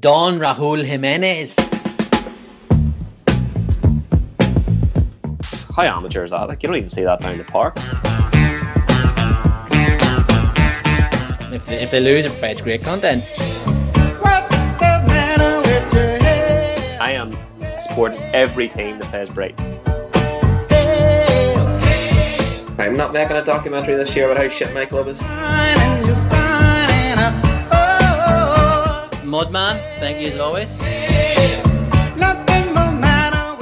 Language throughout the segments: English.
Don Raul Jimenez. How amateur is that? Like you don't even see that down the park. If they, if they lose, it provides great content. I am supporting every team that plays Brighton. I'm not making a documentary this year about how shit my club is. Mudman, thank you as always.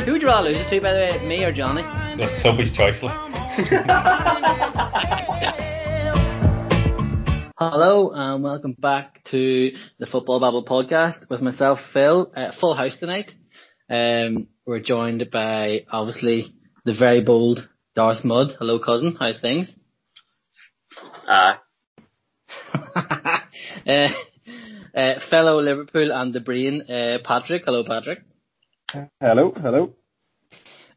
Who would you rather lose it to, by the way, me or Johnny? That's Sophie's choice. Like. Hello and welcome back to the Football Babble podcast with myself, Phil. Uh, full house tonight. Um, we're joined by obviously the very bold Darth Mud. Hello, cousin. How's things? Ah, uh, uh, fellow Liverpool and the Brain, uh, Patrick. Hello, Patrick. Hello, hello.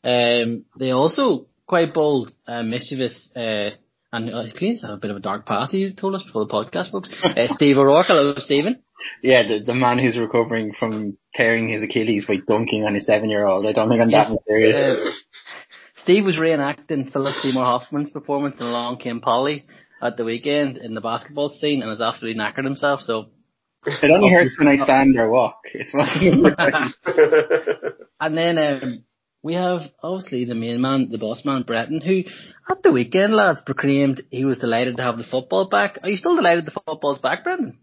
Um, they also quite bold, uh, mischievous, uh, and uh, cleans have a bit of a dark past. You told us before the podcast, folks. Uh, Steve O'Rourke. Hello, Stephen. Yeah, the, the man who's recovering from tearing his Achilles by dunking on his seven year old. I don't think I'm that mysterious. Uh, Steve was reenacting Philip Seymour Hoffman's performance in Along Came Polly at the weekend in the basketball scene and has absolutely knackered himself. So, It only hurts when I stand or walk. It's and then um, we have obviously the main man, the boss man, Breton, who at the weekend, lads, proclaimed he was delighted to have the football back. Are you still delighted the football's back, Breton?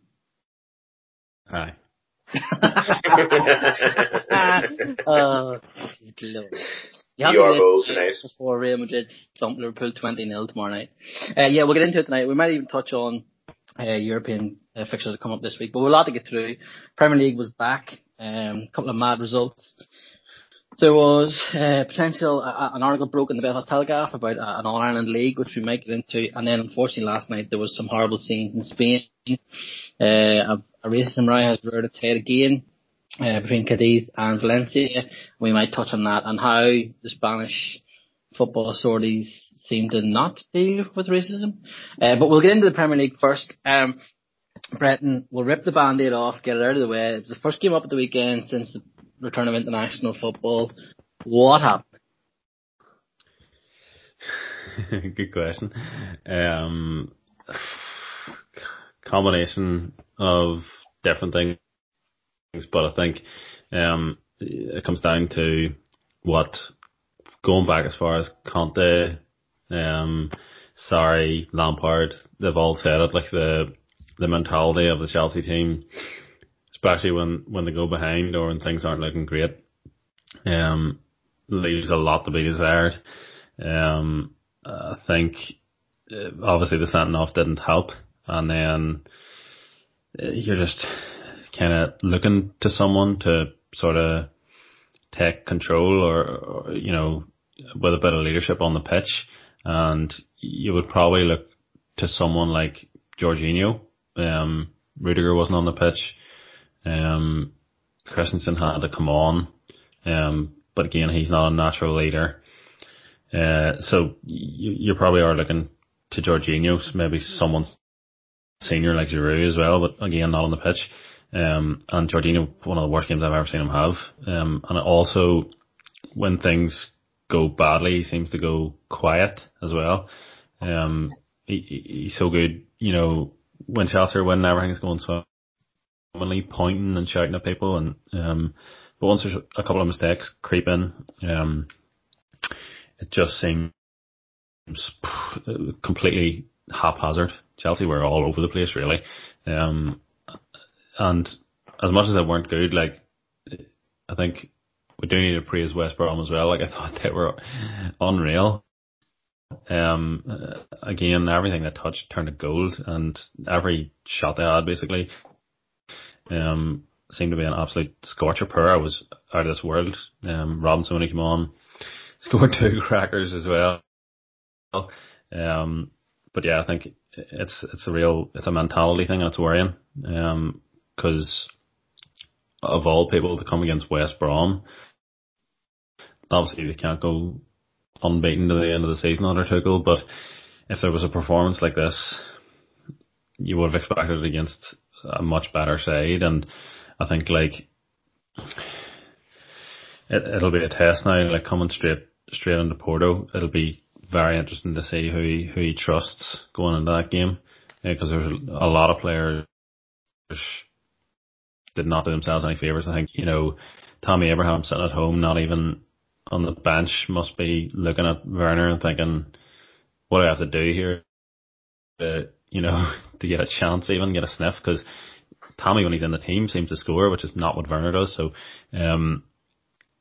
Aye. uh, this is glorious. You have You to are get goals it tonight. before Real Madrid thump Liverpool 20 0 tomorrow night. Uh, yeah, we'll get into it tonight. We might even touch on uh, European uh, fixtures that come up this week, but we'll have to get through. Premier League was back, um, a couple of mad results. There was uh, potential uh, an article broke in the Belfast Telegraph about uh, an All Ireland League, which we might get into, and then unfortunately last night there was some horrible scenes in Spain. Uh, a, a racism riot has reared its head again uh, between Cadiz and Valencia. We might touch on that and how the Spanish football authorities seem to not deal with racism. Uh, but we'll get into the Premier League first. Um, Breton, we'll rip the band-aid off, get it out of the way. It was the first game up at the weekend since the return of international football. What happened? Good question. Um, combination of different things, but I think um, it comes down to what going back as far as Conte, um, sorry, Lampard, they've all said it like the the mentality of the Chelsea team, especially when when they go behind or when things aren't looking great, um, leaves a lot to be desired. Um, I think uh, obviously the sending off didn't help, and then uh, you're just kind of looking to someone to sort of take control or, or you know with a bit of leadership on the pitch, and you would probably look to someone like Jorginho. Um, Rudiger wasn't on the pitch. Um, Christensen had to come on. Um, but again, he's not a natural leader. Uh, so you, you probably are looking to Jorginho, maybe someone senior like Giroud as well, but again, not on the pitch. Um, and Jorginho, one of the worst games I've ever seen him have. Um, and also when things go badly, he seems to go quiet as well. Um, he, he- he's so good, you know, when Chelsea are winning, everything's going swimmingly, pointing and shouting at people. And um, but once there's a couple of mistakes creep in, um, it just seems completely haphazard. Chelsea were all over the place, really. Um, and as much as they weren't good, like I think we do need to praise West Brom as well. Like I thought they were unreal. Um, uh, again, everything they touched turned to gold, and every shot they had basically um seemed to be an absolute scorcher. Pereira was out of this world. Um, Robinson when he came on scored two crackers as well. Um, but yeah, I think it's it's a real it's a mentality thing that's worrying. Um, because of all people to come against West Brom, obviously they can't go unbeaten to the end of the season under Tuchel. But if there was a performance like this, you would have expected it against a much better side. And I think like it, it'll be a test now, like coming straight straight into Porto. It'll be very interesting to see who he, who he trusts going into that game because yeah, there's a lot of players did not do themselves any favors. I think you know Tammy Abraham sitting at home, not even on the bench, must be looking at Werner and thinking, "What do I have to do here to you know to get a chance, even get a sniff?" Because Tammy, when he's in the team, seems to score, which is not what Werner does. So um,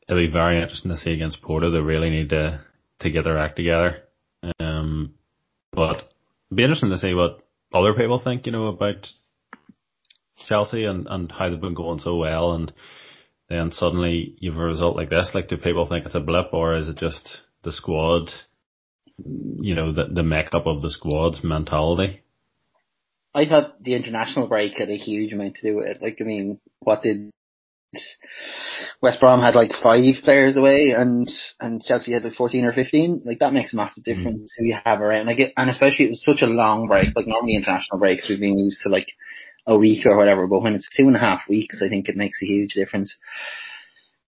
it'll be very interesting to see against Porto. They really need to to get their act together. Um, but it'll be interesting to see what other people think, you know, about Chelsea and, and how they've been going so well and then suddenly you have a result like this. Like, do people think it's a blip or is it just the squad, you know, the, the makeup of the squad's mentality? I thought the international break had a huge amount to do with it. Like, I mean, what did West Brom had like five players away and and Chelsea had like 14 or 15 like that makes a massive mm. difference mm. who you have around like it, and especially it was such a long break like normally international breaks we've been used to like a week or whatever but when it's two and a half weeks I think it makes a huge difference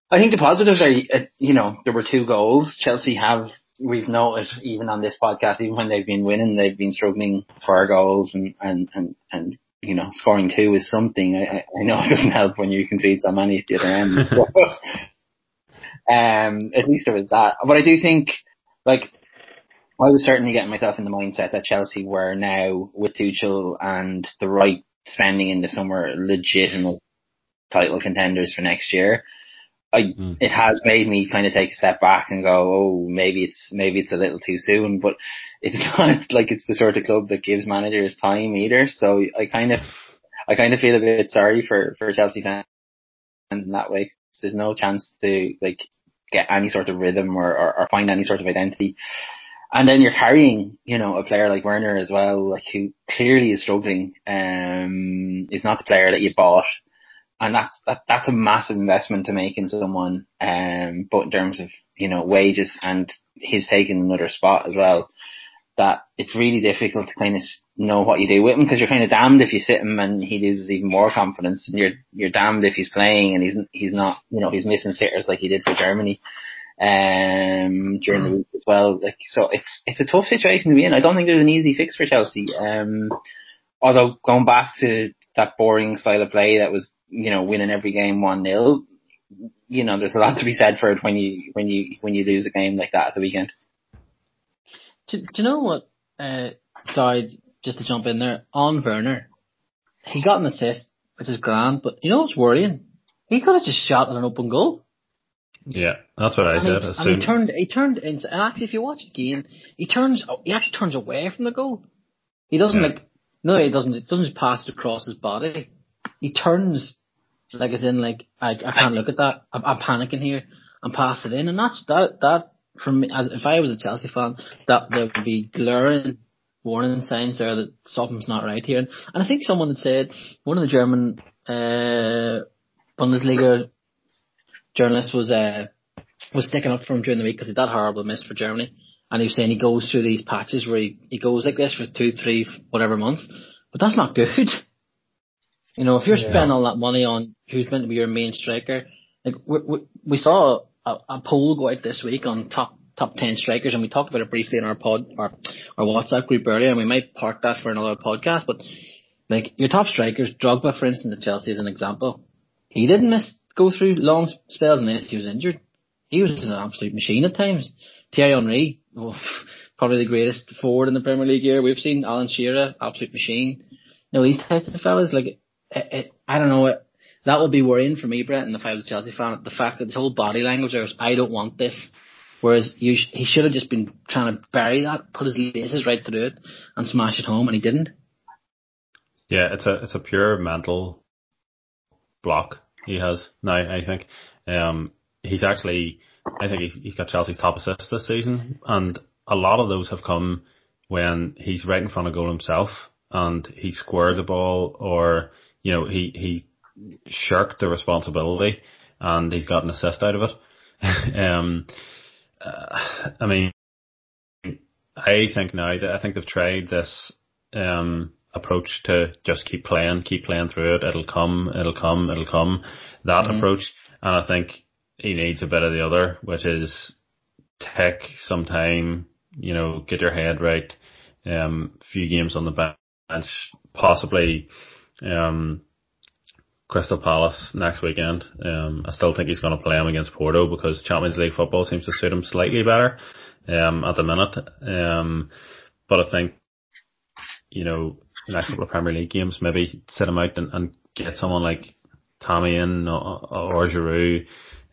I think the positives are uh, you know there were two goals Chelsea have we've noticed even on this podcast even when they've been winning they've been struggling for goals and and and, and you know, scoring two is something. I, I know it doesn't help when you concede so many at the other end. um, at least there was that. But I do think, like, I was certainly getting myself in the mindset that Chelsea were now with Tuchel and the right spending in the summer legitimate title contenders for next year. I, mm. it has made me kind of take a step back and go, oh, maybe it's, maybe it's a little too soon, but it's not like it's the sort of club that gives managers time either. So I kind of, I kind of feel a bit sorry for, for Chelsea fans in that way. There's no chance to like get any sort of rhythm or, or, or find any sort of identity. And then you're carrying, you know, a player like Werner as well, like who clearly is struggling, um, is not the player that you bought and that's that, that's a massive investment to make in someone. Um, but in terms of you know wages and he's taking another spot as well, that it's really difficult to kind of know what you do with him because you're kind of damned if you sit him and he loses even more confidence, and you're you're damned if he's playing and he's he's not you know he's missing sitters like he did for Germany um during the mm. week as well. Like so, it's it's a tough situation to be in. I don't think there's an easy fix for Chelsea. Um, although going back to that boring style of play that was you know, winning every game one 0 you know, there's a lot to be said for it when you when you when you lose a game like that at the weekend. Do, do you know what? Uh, sorry, just to jump in there on Werner, he got an assist, which is grand, but you know what's worrying? He could have just shot at an open goal. Yeah, that's what I and said. He, and he turned, he turned, and actually, if you watch the game, he turns, he actually turns away from the goal. He doesn't yeah. like, no, he doesn't. It doesn't just pass it across his body. He turns like as in like I, I can't look at that. I'm, I'm panicking here. I'm passing it in, and that's that that from as if I was a Chelsea fan, that there would be glaring warning signs there that something's not right here. And, and I think someone had said one of the German uh, Bundesliga journalists was uh, was sticking up for him during the week because he that horrible miss for Germany, and he was saying he goes through these patches where he, he goes like this for two, three, whatever months, but that's not good. You know, if you're yeah. spending all that money on who's meant to be your main striker, like we, we, we saw a, a poll go out this week on top top ten strikers, and we talked about it briefly in our pod our our WhatsApp group earlier, and we might park that for another podcast. But like your top strikers, Drogba, for instance, at Chelsea is an example. He didn't miss go through long spells unless he was injured. He was an absolute machine at times. Thierry Henry, oh, probably the greatest forward in the Premier League year we've seen. Alan Shearer, absolute machine. No, these types of fellas, like it, it, I don't know. It, that would be worrying for me, Brett, and if I was a Chelsea fan, the fact that his whole body language is, I don't want this. Whereas you, he should have just been trying to bury that, put his laces right through it, and smash it home, and he didn't. Yeah, it's a it's a pure mental block he has now. I think um, he's actually, I think he's, he's got Chelsea's top assists this season, and a lot of those have come when he's right in front of goal himself and he squared the ball or you know, he, he shirked the responsibility and he's got an assist out of it. um, uh, I mean, I think now that I think they've tried this, um, approach to just keep playing, keep playing through it. It'll come, it'll come, it'll come. That mm-hmm. approach, and I think he needs a bit of the other, which is take some time, you know, get your head right. Um, few games on the bench, possibly, um, Crystal Palace next weekend. Um, I still think he's going to play him against Porto because Champions League football seems to suit him slightly better um, at the minute. Um, but I think, you know, next couple of Premier League games, maybe sit him out and, and get someone like Tammy in or, or Giroud,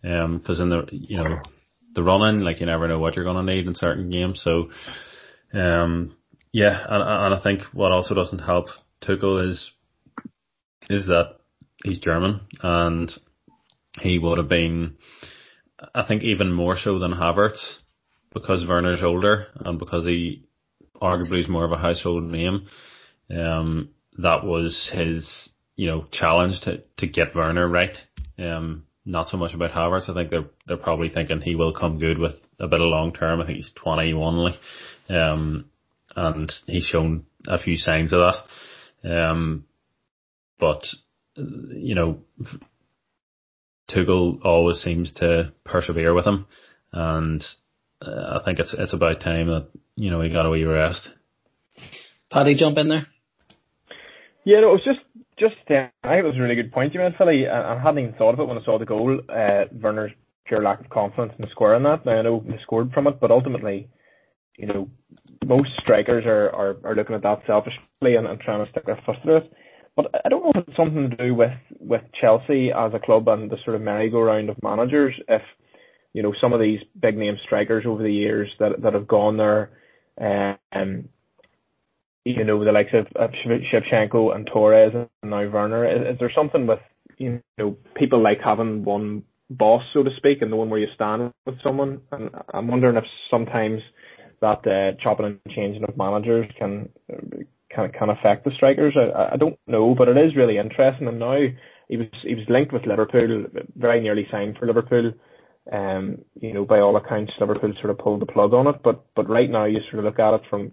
um, cause in the, you know, the running, like you never know what you're going to need in certain games. So, um, yeah, and, and I think what also doesn't help Tuchel is, is that he's German and he would have been, I think even more so than Havertz because Werner's older and because he arguably is more of a household name. Um, that was his, you know, challenge to, to get Werner right. Um, not so much about Havertz. I think they're, they're probably thinking he will come good with a bit of long term. I think he's 21, like, um, and he's shown a few signs of that. Um, but, you know, Tuchel always seems to persevere with him and uh, I think it's it's about time that you know he got a wee rest. Paddy, jump in there. Yeah, no, it was just just uh, I think it was a really good point you made, Philly. I, I hadn't even thought of it when I saw the goal. Uh, Werner's pure lack of confidence in the score in that. Now I know he scored from it, but ultimately, you know, most strikers are are, are looking at that selfishly and, and trying to stick their foot through it. But I don't know if it's something to do with with Chelsea as a club and the sort of merry-go-round of managers. If you know, some of these big name strikers over the years that that have gone there, um, you know, the likes of, of Shevchenko and Torres and now Werner. Is, is there something with you know people like having one boss, so to speak, and the one where you stand with someone? And I'm wondering if sometimes that uh, chopping and changing of managers can can can affect the strikers. I, I don't know, but it is really interesting. And now he was he was linked with Liverpool, very nearly signed for Liverpool. Um, you know, by all accounts, Liverpool sort of pulled the plug on it. But but right now, you sort of look at it from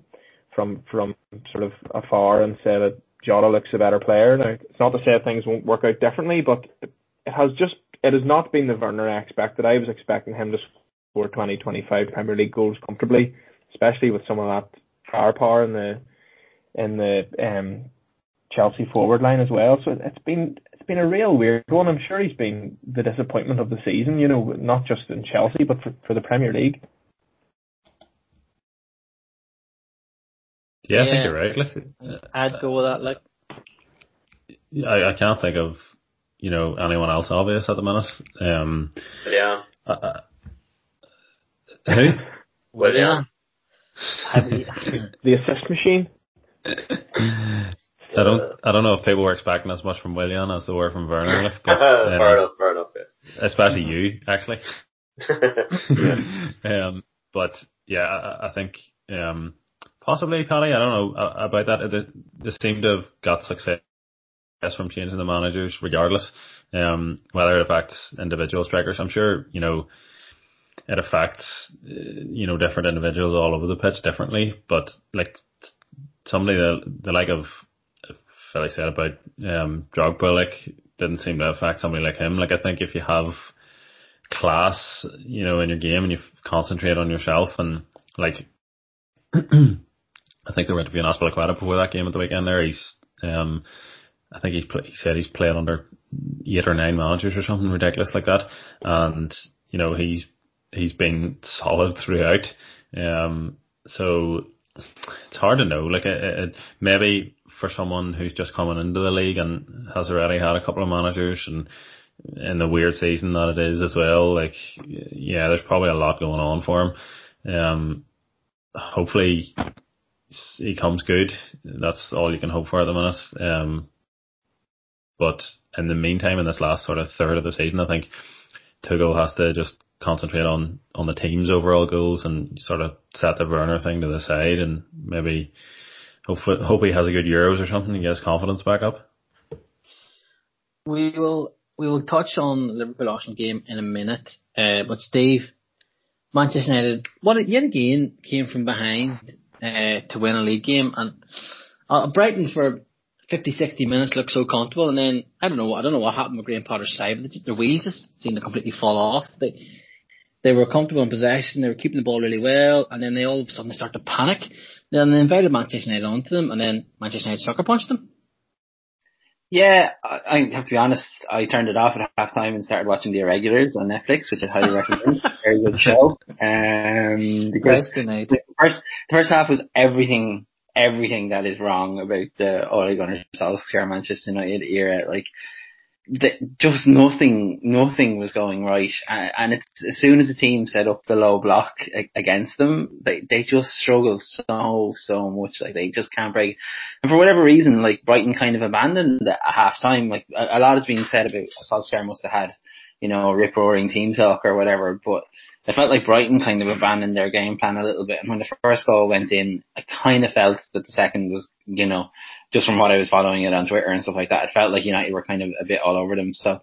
from from sort of afar and say that Jota looks a better player. Now, it's not to say things won't work out differently, but it has just it has not been the Werner I expected. I was expecting him to score 20, 25 Premier League goals comfortably, especially with some of that firepower in the in the um, Chelsea forward line as well. So it's been it's been a real weird one. I'm sure he's been the disappointment of the season, you know, not just in Chelsea but for, for the Premier League. Yeah, I think you're right. Like, I'd go with that. Like, I, I can't think of you know anyone else obvious at the minute. Um, yeah. Uh, uh, who? Willian. the assist machine. I don't I don't know if people were expecting as much from Willian as they were from Werner. Like, but, um, fair enough, fair enough. Yeah. Especially you, actually. um, but yeah, I, I think um, possibly Paddy. I don't know about that. They seem to have got success from changing the managers, regardless. Um, whether it affects individual strikers, I'm sure you know it affects uh, you know different individuals all over the pitch differently. But like somebody the the like of Philly said about um, Drogba, like didn't seem to affect somebody like him. Like I think if you have class, you know, in your game and you concentrate on yourself and like, I think they were interviewing Azpilicueta before that game at the weekend. There, he's um, I think he's he said he's played under eight or nine managers or something ridiculous like that, and you know he's he's been solid throughout. Um, so it's hard to know. Like it, it, maybe for someone who's just coming into the league and has already had a couple of managers and in the weird season that it is as well, like yeah, there's probably a lot going on for him. Um, hopefully he comes good. That's all you can hope for at the minute. Um, but in the meantime, in this last sort of third of the season, I think Tuchel has to just concentrate on on the team's overall goals and sort of set the Werner thing to the side and maybe hopefully hope he has a good Euros or something and get his confidence back up. We will we will touch on the Liverpool Arsenal game in a minute. Uh, but Steve, Manchester United, what yet again came from behind uh, to win a league game, and uh, Brighton for 50, 60 minutes looked so comfortable, and then I don't know, I don't know what happened with Graham Potter's side, but their wheels just seemed to completely fall off. They they were comfortable in possession, they were keeping the ball really well, and then they all of a sudden start to panic. Then they invited Manchester United onto them, and then Manchester United sucker punched them. Yeah, I, I have to be honest. I turned it off at halftime and started watching The Irregulars on Netflix, which I highly recommend. Very good show. Um, because the first, the first half was everything, everything that is wrong about the Ole Gunnar Solskjaer Manchester United era. Like, the, just nothing, nothing was going right. And, and it's, as soon as the team set up the low block against them, they, they just struggle so, so much. Like they just can't break. And for whatever reason, like Brighton kind of abandoned at half time. Like a, a lot has been said about Solskjaer must have had, you know, rip roaring team talk or whatever, but I felt like Brighton kind of abandoned their game plan a little bit. And when the first goal went in, I kind of felt that the second was, you know, just from what I was following it on Twitter and stuff like that, it felt like United were kind of a bit all over them. So,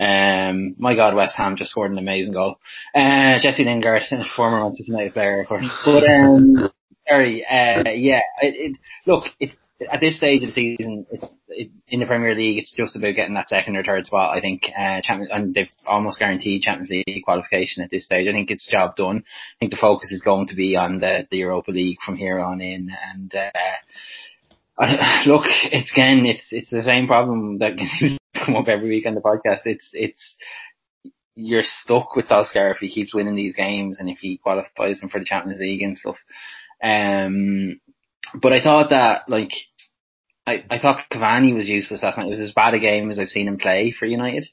um, my God, West Ham just scored an amazing goal. Uh, Jesse Lingard, former Manchester United player, of course. But, um, sorry, uh, yeah, it, it, look, it's, at this stage of the season, it's it, in the Premier League. It's just about getting that second or third spot. I think, uh, Champions, and they've almost guaranteed Champions League qualification at this stage. I think it's job done. I think the focus is going to be on the the Europa League from here on in. And uh, I, look, it's again, it's it's the same problem that come up every week on the podcast. It's it's you're stuck with Solskjaer if he keeps winning these games and if he qualifies them for the Champions League and stuff. Um, but I thought that like I, I thought Cavani was useless last night. It was as bad a game as I've seen him play for United.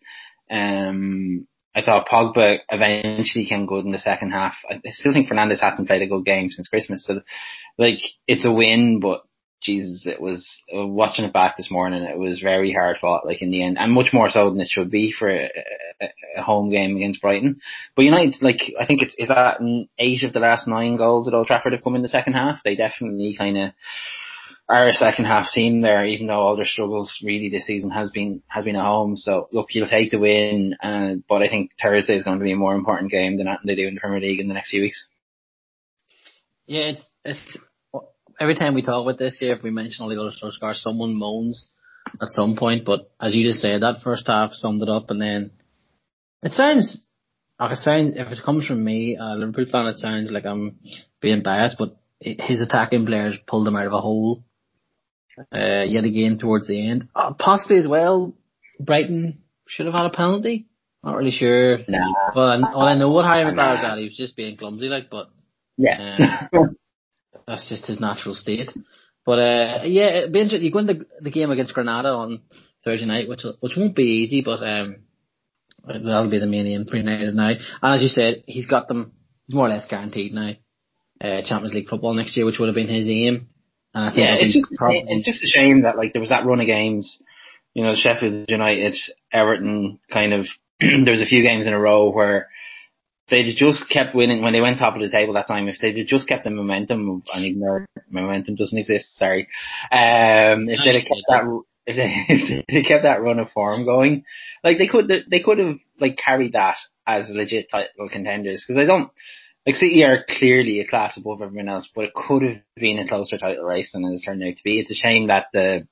Um, I thought Pogba eventually came good in the second half. I still think Fernandes hasn't played a good game since Christmas. So, like, it's a win, but Jesus, it was watching it back this morning. It was very hard fought, like in the end, and much more so than it should be for a, a, a home game against Brighton. But United, like I think it's is that eight of the last nine goals at Old Trafford have come in the second half. They definitely kind of are a second half team there, even though all their struggles really this season has been has been at home. So look, you'll take the win, uh, but I think Thursday is going to be a more important game than they do in the Premier League in the next few weeks. Yeah, it's it's every time we talk about this here, if we mention Ole Gunnar Solskjaer, someone moans at some point. But as you just said, that first half summed it up, and then it sounds like it sounds. If it comes from me, a Liverpool fan, it sounds like I'm being biased, but his attacking players pulled him out of a hole. Uh, yet again towards the end, uh, possibly as well. Brighton should have had a penalty. Not really sure. Nah. Well, I, well, I know what Harry Maguire was at. He was just being clumsy, like, but Yeah. um, that's just his natural state. But uh, yeah, it'd be interesting. You go into the game against Granada on Thursday night, which which won't be easy, but um, that'll be the main aim for United now. And as you said, he's got them. More or less guaranteed now. Uh, Champions League football next year, which would have been his aim. And I think yeah, it's just probably- it's just a shame that like there was that run of games, you know, Sheffield United, Everton, kind of. there was a few games in a row where they'd just kept winning when they went top of the table that time. If they'd just kept the momentum, and though momentum doesn't exist, sorry. Um, if they'd kept that, if they, if they kept that run of form going, like they could, they could have like carried that as legit title contenders because I don't. Like City are clearly a class above everyone else, but it could have been a closer title race than it has turned out to be. It's a shame that the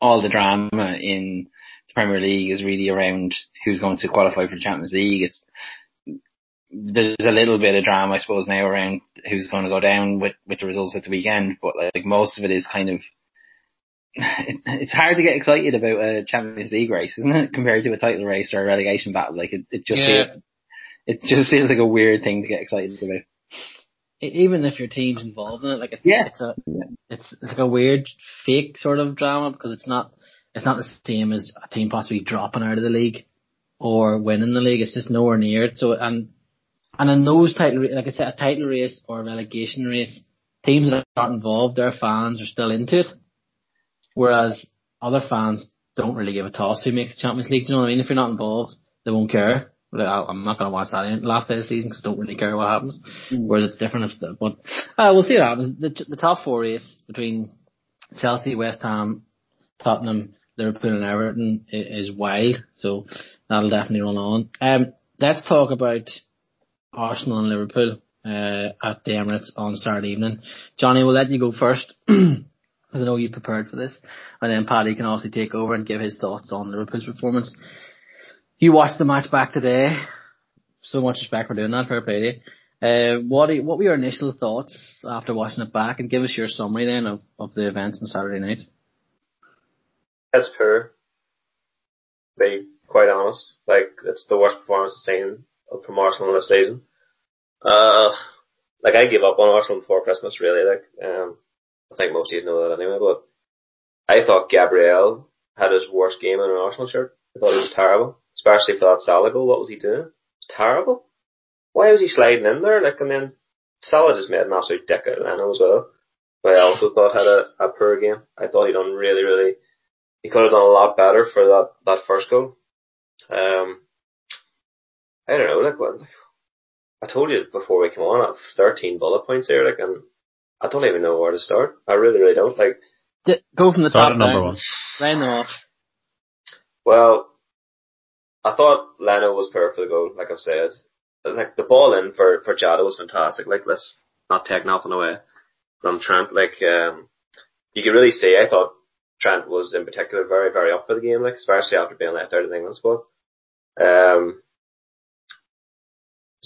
all the drama in the Premier League is really around who's going to qualify for the Champions League. It's there's a little bit of drama, I suppose, now around who's going to go down with with the results at the weekend, but like most of it is kind of. It, it's hard to get excited about a Champions League race, isn't it? Compared to a title race or a relegation battle, like it, it just Yeah. feels, it just feels like a weird thing to get excited about. Even if your team's involved in it, like it's Yeah. it's a Yeah. it's, it's like a weird fake sort of drama because it's not it's not the same as a team possibly dropping out of the league or winning the league. It's just nowhere near it. So and and in those title like I said, a title race or a relegation race, teams that aren't involved, their fans are still into it, whereas other fans don't really give a toss who makes the Champions League. Do you know what I mean? If you're not involved, they won't care. I- I'm not going to watch that in last day of the season because I don't really care what happens. Whereas it's different if the, but uh, we'll see what happens. The, the top four race between Chelsea, West Ham, Tottenham, Liverpool and Everton is wild. So that'll definitely run on. Um, let's talk about Arsenal and Liverpool uh, at the Emirates on Saturday evening. Johnny, we'll let you go first. because I know you prepared for this, and then Paddy can also take over and give his thoughts on Liverpool's performance. You watched the match back today. So much respect for doing that. Fair play. Uh, what what were your initial thoughts after watching it back, and give us your summary then of, of the events on Saturday night? That's poor. Be quite honest, like it's the worst performance I've seen from Arsenal this season. Uh, like I gave up on Arsenal before Christmas, really. Like, um, I think most of you know that anyway. But I thought Gabriel had his worst game in an Arsenal shirt. I thought he was terrible, especially for that Salah goal. What was he doing? It was terrible. Why was he sliding in there? Like, I mean, Salah just made an absolute dick out of Leno as well. But I also thought had a, a poor game. I thought he done really, really. He could have done a lot better for that that first goal. Um, I don't know. Like, what? I told you before we came on, I have 13 bullet points here, like, and I don't even know where to start. I really, really don't. Like, D- go from the top at number one. Round them off. well, I thought Leno was perfect for the goal, like I've said. Like, the ball in for, for Jota was fantastic. Like, let's not take nothing away from Trent. Like, um, you could really see, I thought Trent was in particular very, very up for the game, like, especially after being left out of the England squad. Um,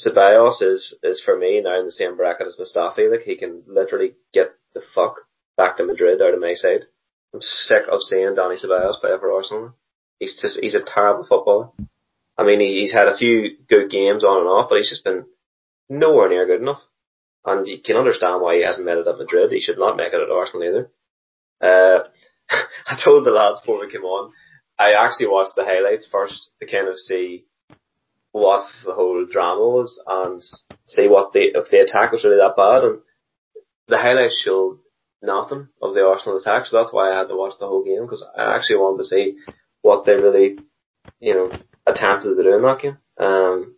Ceballos is, is for me now in the same bracket as Mustafi. Like he can literally get the fuck back to Madrid out of my side. I'm sick of seeing Dani Ceballos play for Arsenal. He's just, he's a terrible footballer. I mean, he, he's had a few good games on and off, but he's just been nowhere near good enough. And you can understand why he hasn't made it at Madrid. He should not make it at Arsenal either. Uh, I told the lads before we came on, I actually watched the highlights first to kind of see what the whole drama was and see what the if the attack was really that bad. And the highlights showed nothing of the Arsenal attack so that's why I had to watch the whole game because I actually wanted to see what they really you know attempted to do in that game. Um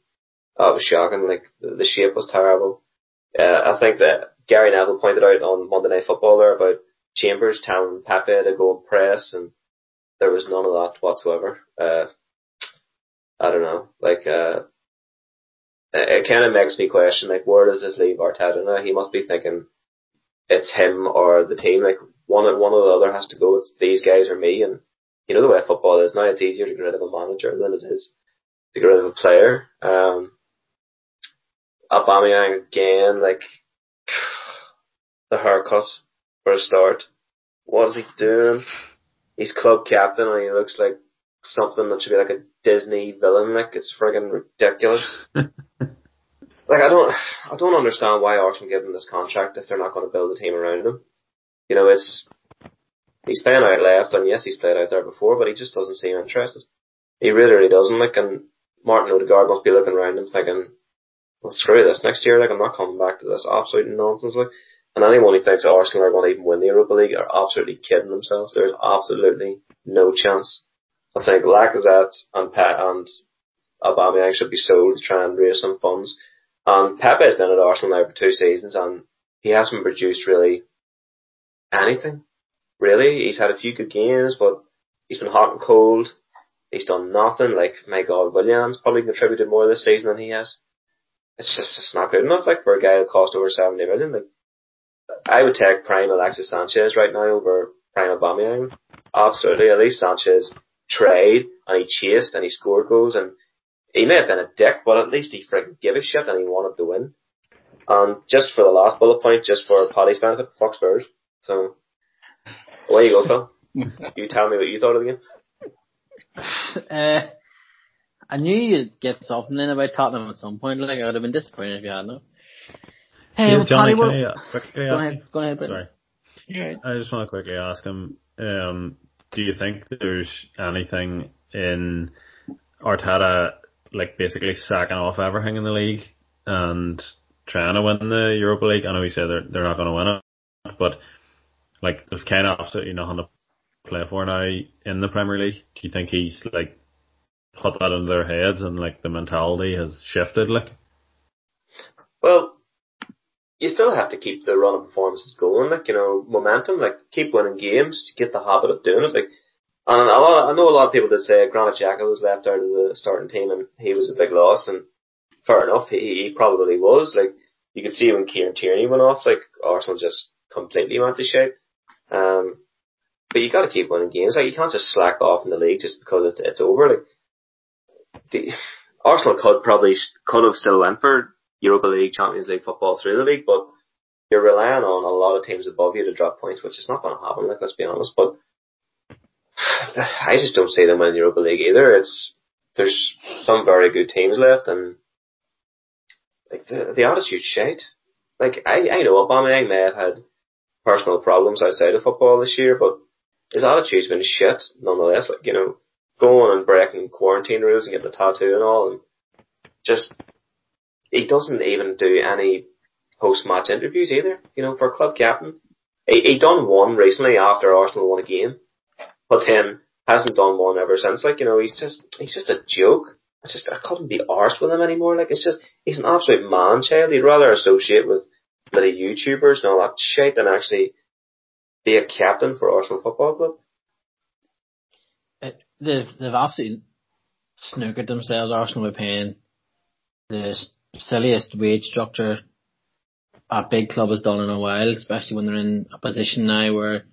that was shocking like the, the shape was terrible. Uh, I think that Gary Neville pointed out on Monday Night Football there about Chambers telling Pepe to go and press and there was none of that whatsoever. Uh I don't know. Like, uh, it, kind of makes me question, like, where does this leave Arteta now? He must be thinking it's him or the team. Like, one one or the other has to go. It's these guys or me. And you know the way football is now. It's easier to get rid of a manager than it is to get rid of a player. Um, Aubameyang again, like the haircut for a start. What is he doing? He's club captain and he looks like something that should be like a Disney villain. Like it's friggin' ridiculous. like I don't, I don't understand why Arsenal give him this contract if they're not going to build a team around him. You know, it's he's playing out left, and yes, he's played out there before, but he just doesn't seem interested. He really, really doesn't. Like, and Martin Odegaard must be looking around him thinking, "Well, screw this. Next year, like, I'm not coming back to this absolute nonsense." Like, and anyone who thinks Arsenal are going to even win the Europa League are absolutely kidding themselves. There's absolutely no chance. I think Lacazette and Pep and Aubameyang should be sold to try and raise some funds. And Pepe has been at Arsenal now for two seasons and he hasn't produced really anything. Really, he's had a few good games, but he's been hot and cold. He's done nothing. Like my God, Williams probably contributed more this season than he has. It's just it's not good enough. Like for a guy that cost over seventy million, like I would take prime Alexis Sanchez right now over prime Aubameyang. Absolutely, at least Sanchez tried and he chased and he scored goals and he may have been a dick, but at least he freaking gave a shit and he wanted to win. And just for the last bullet point, just for Paddy's benefit, fuck Spurs. So away you go, Phil. you tell me what you thought of the game. Uh, I knew you'd get something in about Tottenham at some point. Like I would have been disappointed if you hadn't. Hey, Yeah, well, Johnny, Paddy, can what- I uh, quickly go ask ahead. Go ahead, Brendan. Sorry. I just want to quickly ask him, um, do you think there's anything in Arteta, like basically sacking off everything in the league and trying to win the Europa League? I know he said they're, they're not going to win it, but like they've kind of absolutely nothing to play for now in the Premier League. Do you think he's like put that into their heads and like the mentality has shifted? Like, Well, you still have to keep the run of performances going, like, you know, momentum, like, keep winning games to get the habit of doing it, like, and a lot, I know a lot of people did say Granit Xhaka was left out of the starting team and he was a big loss, and fair enough, he, he probably was, like, you could see when Kieran Tierney went off, like, Arsenal just completely went to shit. Um, but you got to keep winning games. Like you can't just slack off in the league just because it's, it's over. Like the Arsenal could probably could have still went for Europa League, Champions League football through the league, but you're relying on a lot of teams above you to drop points, which is not going to happen. Like let's be honest, but I just don't see them winning the Europa League either. It's there's some very good teams left, and like the the attitude shite. Like I I know Aubameyang may have had personal problems outside of football this year, but his attitude's been shit nonetheless. Like you know, going and breaking quarantine rules and getting a tattoo and all, and just he doesn't even do any post match interviews either. You know, for club captain, he, he done one recently after Arsenal won a game, but then hasn't done one ever since. Like you know, he's just he's just a joke. I just I couldn't be arsed with him anymore. Like it's just he's an absolute man child. He'd rather associate with bloody YouTubers and all that shit than actually be a captain for Arsenal Football Club. It, they've they've absolutely snookered themselves. Arsenal are paying the silliest wage structure a big club has done in a while, especially when they're in a position now where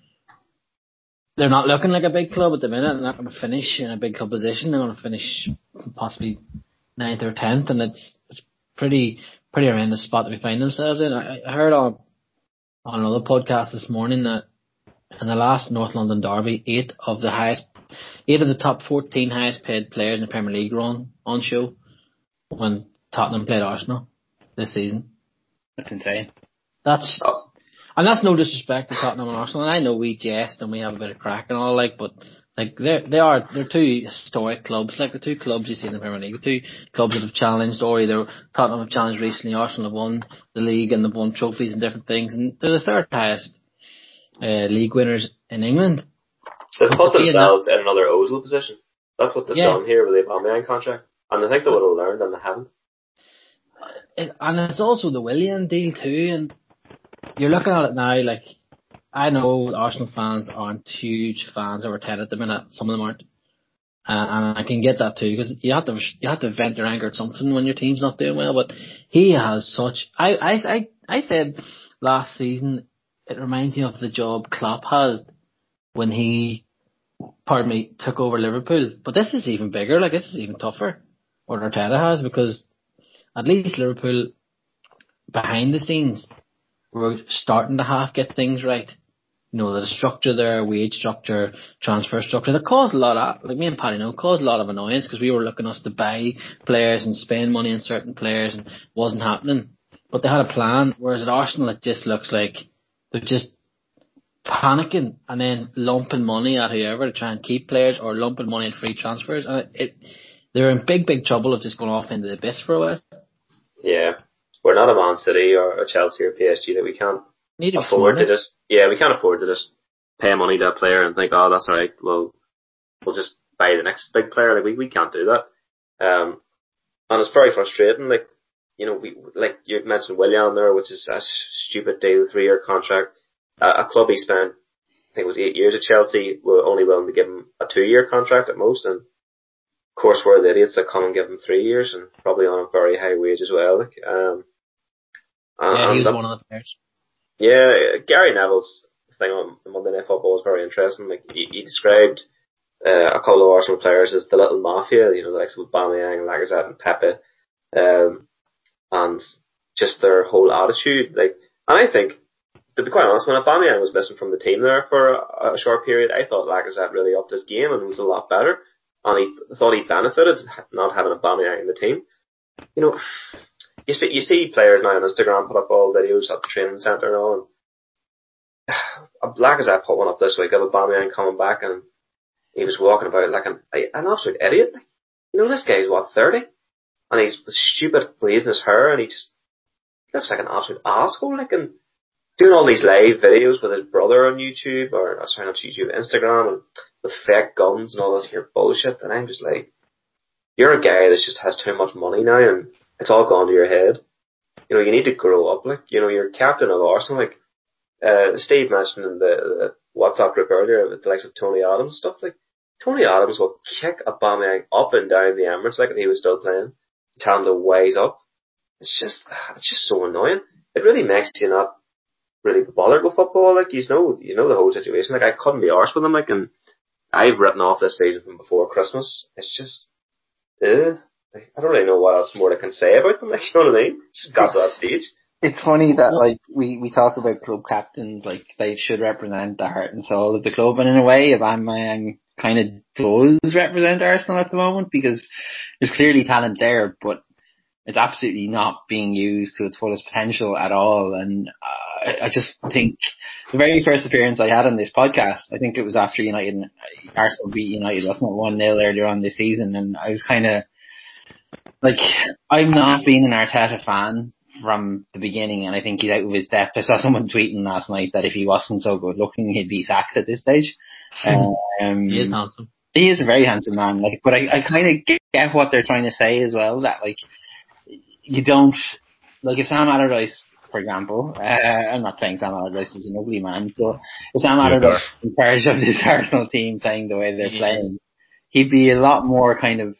they're not looking like a big club at the minute. They're not going to finish in a big club position. They're going to finish possibly ninth or tenth, and it's it's pretty pretty horrendous spot that we find themselves in. I, I heard on on another podcast this morning that in the last North London derby, eight of the highest, eight of the top fourteen highest paid players in the Premier League were on on show when Tottenham played Arsenal this season. That's insane. That's and that's no disrespect to Tottenham and Arsenal. And I know we jest and we have a bit of crack and all like, but like they they are they're two historic clubs. Like the two clubs you see in the Premier League, the two clubs that have challenged, or either Tottenham have challenged recently. Arsenal have won the league and they've won trophies and different things, and they're the third highest uh, league winners in England. They've put themselves in another Ozil position. That's what they've yeah. done here with the Aubameyang contract, and I think they would have learned, and they haven't it, and it's also the Willian deal too. And you're looking at it now, like I know Arsenal fans aren't huge fans of Arteta at the minute. Some of them aren't, uh, and I can get that too because you have to you have to vent your anger at something when your team's not doing well. But he has such. I I I I said last season it reminds me of the job Klopp has when he, pardon me, took over Liverpool. But this is even bigger. Like this is even tougher. What Arteta has because at least Liverpool behind the scenes were starting to half get things right. You know, the structure there, wage structure, transfer structure, that caused a lot of, like me and Paddy know, caused a lot of annoyance because we were looking us to buy players and spend money on certain players and wasn't happening. But they had a plan, whereas at Arsenal it just looks like they're just panicking and then lumping money at whoever to try and keep players or lumping money in free transfers. And it, it they're in big, big trouble of just going off into the abyss for a while. Yeah, we're not a Man City or a Chelsea or PSG that we can't Need to afford to just yeah we can't afford to just pay money to a player and think oh that's alright well we'll just buy the next big player. Like we we can't do that. Um and it's very frustrating like you know we like you mentioned Willian there which is a stupid deal three year contract. Uh, a club he spent I think it was eight years at Chelsea were only willing to give him a two year contract at most and course, we're the idiots that come and give him three years and probably on a very high wage as well. Like, um, yeah, he was one of the players. Yeah, Gary Neville's thing on Monday Night Football was very interesting. Like he, he described uh, a couple of Arsenal players as the little mafia, you know, the likes of Aubameyang, Lacazette, and Pepe, um, and just their whole attitude. Like, and I think, to be quite honest, when Aubameyang was missing from the team there for a, a short period, I thought Lacazette really upped his game and was a lot better and he thought he benefited not having a Aubameyang in the team. You know, you see you see players now on Instagram put up all videos at the training centre and all. And Black as I put one up this week of Aubameyang coming back and he was walking about like an an absolute idiot. You know, this guy's what thirty, and he's stupid braiding his hair and he just looks like an absolute asshole. Like and doing all these live videos with his brother on YouTube or sorry not YouTube, Instagram and with fake guns and all this here bullshit and I'm just like you're a guy that just has too much money now and it's all gone to your head. You know, you need to grow up like, you know, you're captain of Arsenal like uh Steve mentioned in the, the WhatsApp group earlier with the likes of Tony Adams stuff like Tony Adams will kick a Aubameyang up and down the Emirates like he was still playing, tell him to wise up. It's just, it's just so annoying. It really makes you not really bothered with football. Like you know, you know the whole situation. Like I couldn't be arsed with him. Like and I've written off this season from before Christmas. It's just, uh, I don't really know what else more I can say about them. Like you know what I mean? Just got to that stage. It's funny that like we, we talk about club captains like they should represent the heart and soul of the club and in a way Aubameyang kind of does represent Arsenal at the moment because there's clearly talent there but it's absolutely not being used to its fullest potential at all and uh, I, I just think the very first appearance I had on this podcast I think it was after United Arsenal beat United wasn't 1-0 earlier on this season and I was kind of like I've not been an Arteta fan from the beginning, and I think he's out of his depth. I saw someone tweeting last night that if he wasn't so good looking, he'd be sacked at this stage. Um, he is handsome. He is a very handsome man. Like, but I, I kind of get what they're trying to say as well. That like, you don't like if Sam Allardyce, for example. Uh, I'm not saying Sam Allardyce is an ugly man, but if Sam Allardyce in charge of this Arsenal team playing the way they're he playing, is. he'd be a lot more kind of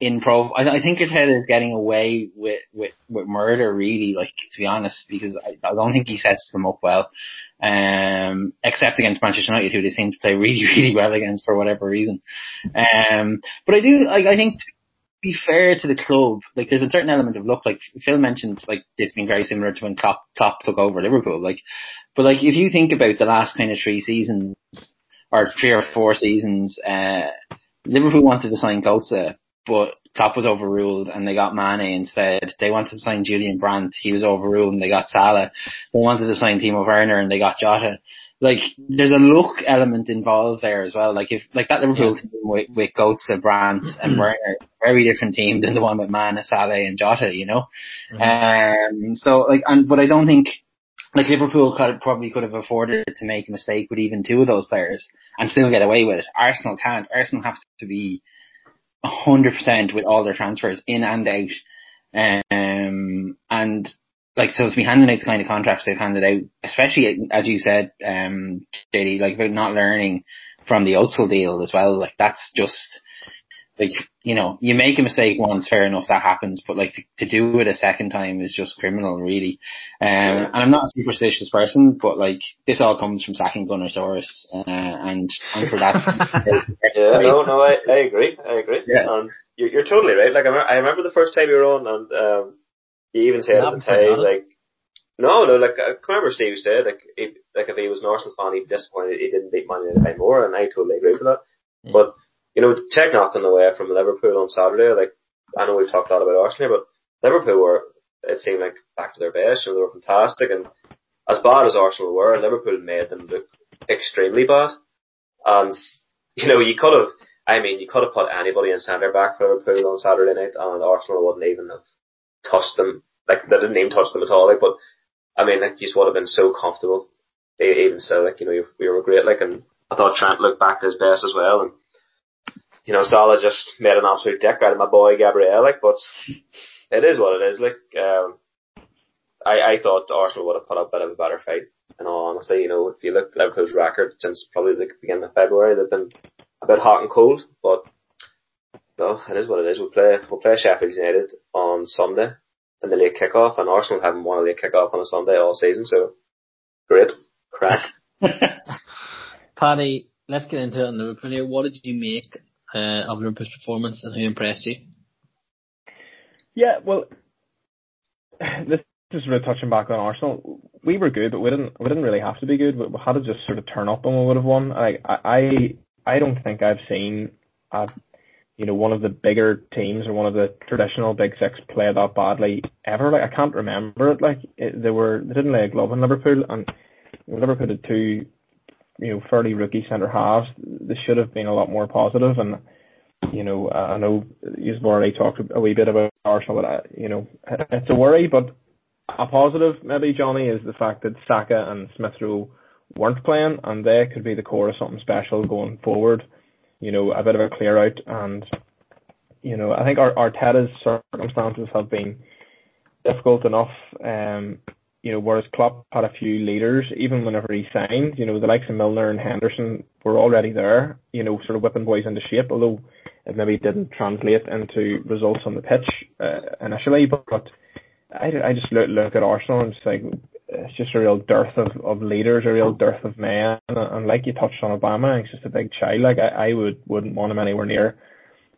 in pro. I, I think Arteta is getting away with, with, with murder really, like, to be honest, because I, I don't think he sets them up well. Um, except against Manchester United, who they seem to play really, really well against for whatever reason. Um, but I do, like, I think be fair to the club, like, there's a certain element of luck, like, Phil mentioned, like, this being very similar to when Klopp, Klopp took over Liverpool, like, but like, if you think about the last kind of three seasons, or three or four seasons, uh, Liverpool wanted to sign Götze but Klopp was overruled and they got Mane instead. They wanted to sign Julian Brandt, he was overruled and they got Salah. They wanted to sign Timo Werner and they got Jota. Like, there's a look element involved there as well. Like if, like that Liverpool team with, with and Brandt and Werner, very different team than the one with Mane, Salah and Jota, you know? Mm-hmm. Um, so like, and, but I don't think, like Liverpool could, probably could have afforded to make a mistake with even two of those players and still get away with it. Arsenal can't. Arsenal have to be hundred percent with all their transfers in and out. Um, and like, so to be handing out the kind of contracts they've handed out, especially as you said, um, JD, like about not learning from the Özil deal as well. Like that's just, like, you know, you make a mistake once, fair enough, that happens, but like to, to do it a second time is just criminal, really. Um, and I'm not a superstitious person, but like, this all comes from sacking Gunnersaurus, uh, and, and for that. yeah, no, no, I, I agree, I agree. Yeah. And you're, you're totally right. Like, I, I remember the first time you were on, and, um, you even said at the time, like, no, no, like, I remember Steve said, like, if, like, if he was an Arsenal fan, he'd be disappointed he didn't beat Man United more, and I totally agree with that. Yeah. But, you know, take nothing away from Liverpool on Saturday. Like, I know we've talked a lot about Arsenal, but Liverpool were, it seemed like back to their best. You know, they were fantastic. And as bad as Arsenal were, Liverpool made them look extremely bad. And, you know, you could have, I mean, you could have put anybody in centre back for Liverpool on Saturday night and Arsenal wouldn't even have touched them. Like, they didn't even touch them at all. Like, but, I mean, like, you just would have been so comfortable. Even so, like, you know, we were great. Like, and I thought Trent looked back to his best as well. And, you know, Salah just made an absolute dick out of my boy Gabriel, like, but it is what it is, like, um, I, I thought Arsenal would have put up a bit of a better fight, in all honesty, you know, if you look at Liverpool's record since probably the beginning of February, they've been a bit hot and cold, but, well, it is what it is. We'll play, we'll play Sheffield United on Sunday in the late kickoff, and Arsenal haven't won a late kickoff on a Sunday all season, so great, crack. Paddy, let's get into it on Liverpool here. What did you make uh, of Liverpool's performance and who impressed you? Yeah, well, this is sort of touching back on Arsenal. We were good, but we didn't we didn't really have to be good. We had to just sort of turn up and we would have won. I I I don't think I've seen a you know one of the bigger teams or one of the traditional big six play that badly ever. Like I can't remember it. Like it, they were they didn't lay a glove in Liverpool and Liverpool had two you know, fairly rookie centre halves. This should have been a lot more positive and you know, uh, I know you've already talked a wee bit about Arsenal, but I, you know, it's a worry. But a positive, maybe Johnny, is the fact that Saka and Smith Rowe weren't playing, and they could be the core of something special going forward. You know, a bit of a clear out, and you know, I think our Arteta's circumstances have been difficult enough. Um, you know, whereas Klopp had a few leaders, even whenever he signed, you know, the likes of Milner and Henderson were already there, you know, sort of whipping boys into shape, although it maybe didn't translate into results on the pitch uh, initially. But, but I, I just look, look at Arsenal and just like, it's just a real dearth of, of leaders, a real dearth of men, and, and like you touched on Obama, he's just a big child. Like I, I would wouldn't want him anywhere near,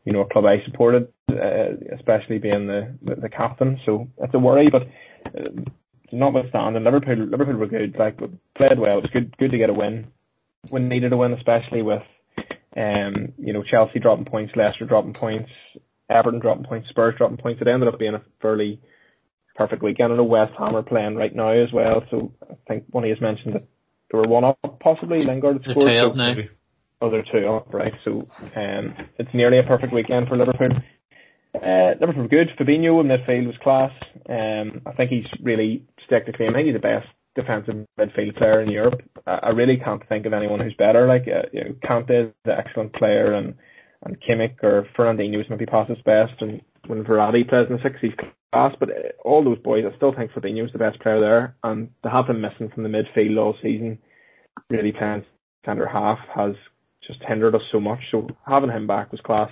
you know, a club I supported, uh, especially being the, the the captain. So it's a worry, but. Uh, notwithstanding, Liverpool Liverpool were good, like played well. It was good good to get a win when needed a win, especially with um, you know, Chelsea dropping points, Leicester dropping points, Everton dropping points, Spurs dropping points. It ended up being a fairly perfect weekend. I know West Ham are playing right now as well, so I think one of you mentioned that there were one up possibly. Lingard They're scored. two so- up now. Oh, they're two up, right? So um, it's nearly a perfect weekend for Liverpool. Uh, Liverpool were good. Fabinho in midfield was class. Um, I think he's really stuck to claim. I think he's the best defensive midfield player in Europe. I, I really can't think of anyone who's better. Like uh, you know, Kante is an excellent player, and and Kimmich or Fernandinho is maybe past his best. And when Verratti plays in the six, he's class. But uh, all those boys, I still think Fabinho is the best player there. And to have him missing from the midfield all season, really playing centre half has just hindered us so much. So having him back was class.